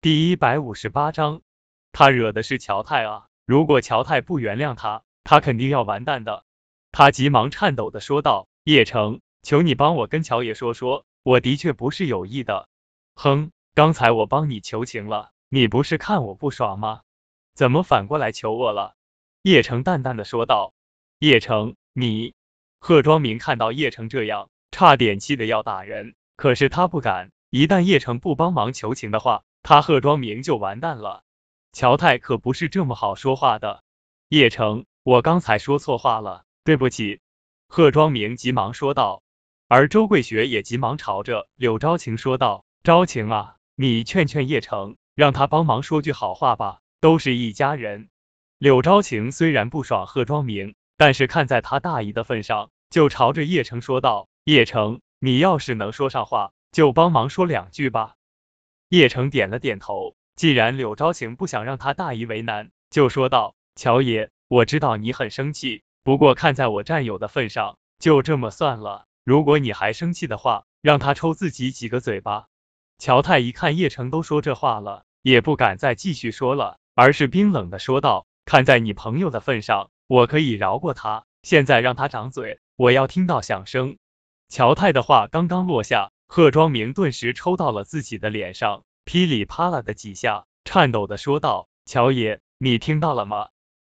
第一百五十八章，他惹的是乔太啊！如果乔太不原谅他，他肯定要完蛋的。他急忙颤抖的说道：“叶城，求你帮我跟乔爷说说，我的确不是有意的。”哼，刚才我帮你求情了，你不是看我不爽吗？怎么反过来求我了？叶城淡淡的说道：“叶城，你……”贺庄明看到叶城这样，差点气得要打人，可是他不敢，一旦叶城不帮忙求情的话。他贺庄明就完蛋了，乔太可不是这么好说话的。叶城，我刚才说错话了，对不起。贺庄明急忙说道，而周桂雪也急忙朝着柳昭晴说道：“昭晴啊，你劝劝叶城，让他帮忙说句好话吧，都是一家人。”柳昭晴虽然不爽贺庄明，但是看在他大姨的份上，就朝着叶城说道：“叶城，你要是能说上话，就帮忙说两句吧。”叶城点了点头，既然柳昭晴不想让他大姨为难，就说道：“乔爷，我知道你很生气，不过看在我战友的份上，就这么算了。如果你还生气的话，让他抽自己几个嘴巴。”乔太一看叶城都说这话了，也不敢再继续说了，而是冰冷的说道：“看在你朋友的份上，我可以饶过他。现在让他掌嘴，我要听到响声。”乔太的话刚刚落下。贺庄明顿时抽到了自己的脸上，噼里啪啦的几下，颤抖的说道：“乔爷，你听到了吗？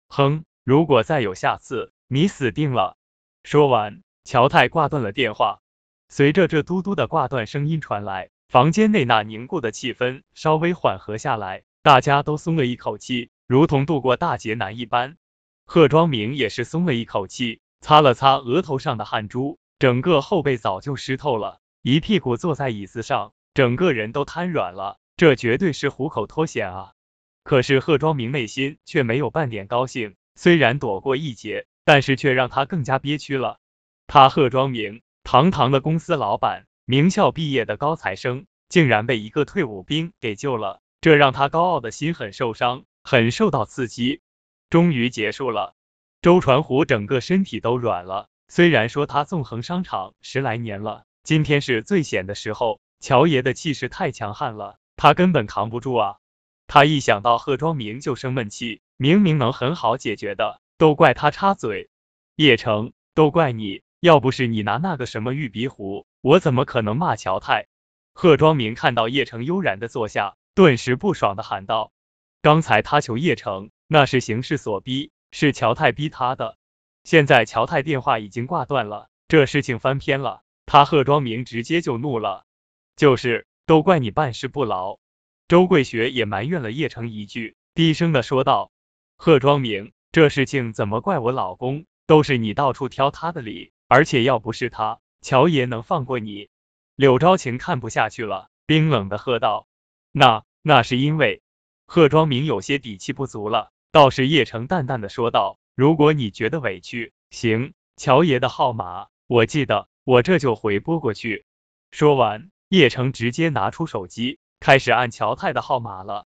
哼，如果再有下次，你死定了。”说完，乔太挂断了电话。随着这嘟嘟的挂断声音传来，房间内那凝固的气氛稍微缓和下来，大家都松了一口气，如同度过大劫难一般。贺庄明也是松了一口气，擦了擦额头上的汗珠，整个后背早就湿透了。一屁股坐在椅子上，整个人都瘫软了。这绝对是虎口脱险啊！可是贺庄明内心却没有半点高兴，虽然躲过一劫，但是却让他更加憋屈了。他贺庄明，堂堂的公司老板，名校毕业的高材生，竟然被一个退伍兵给救了，这让他高傲的心很受伤，很受到刺激。终于结束了，周传虎整个身体都软了。虽然说他纵横商场十来年了。今天是最险的时候，乔爷的气势太强悍了，他根本扛不住啊！他一想到贺庄明就生闷气，明明能很好解决的，都怪他插嘴。叶城，都怪你，要不是你拿那个什么玉鼻壶，我怎么可能骂乔太？贺庄明看到叶城悠然的坐下，顿时不爽的喊道：“刚才他求叶城，那是形势所逼，是乔太逼他的。现在乔太电话已经挂断了，这事情翻篇了。”他贺庄明直接就怒了，就是都怪你办事不牢。周桂雪也埋怨了叶城一句，低声的说道：“贺庄明，这事情怎么怪我老公？都是你到处挑他的理，而且要不是他，乔爷能放过你？”柳昭晴看不下去了，冰冷的喝道：“那那是因为……”贺庄明有些底气不足了，倒是叶城淡淡的说道：“如果你觉得委屈，行，乔爷的号码我记得。”我这就回拨过去。说完，叶城直接拿出手机，开始按乔太的号码了。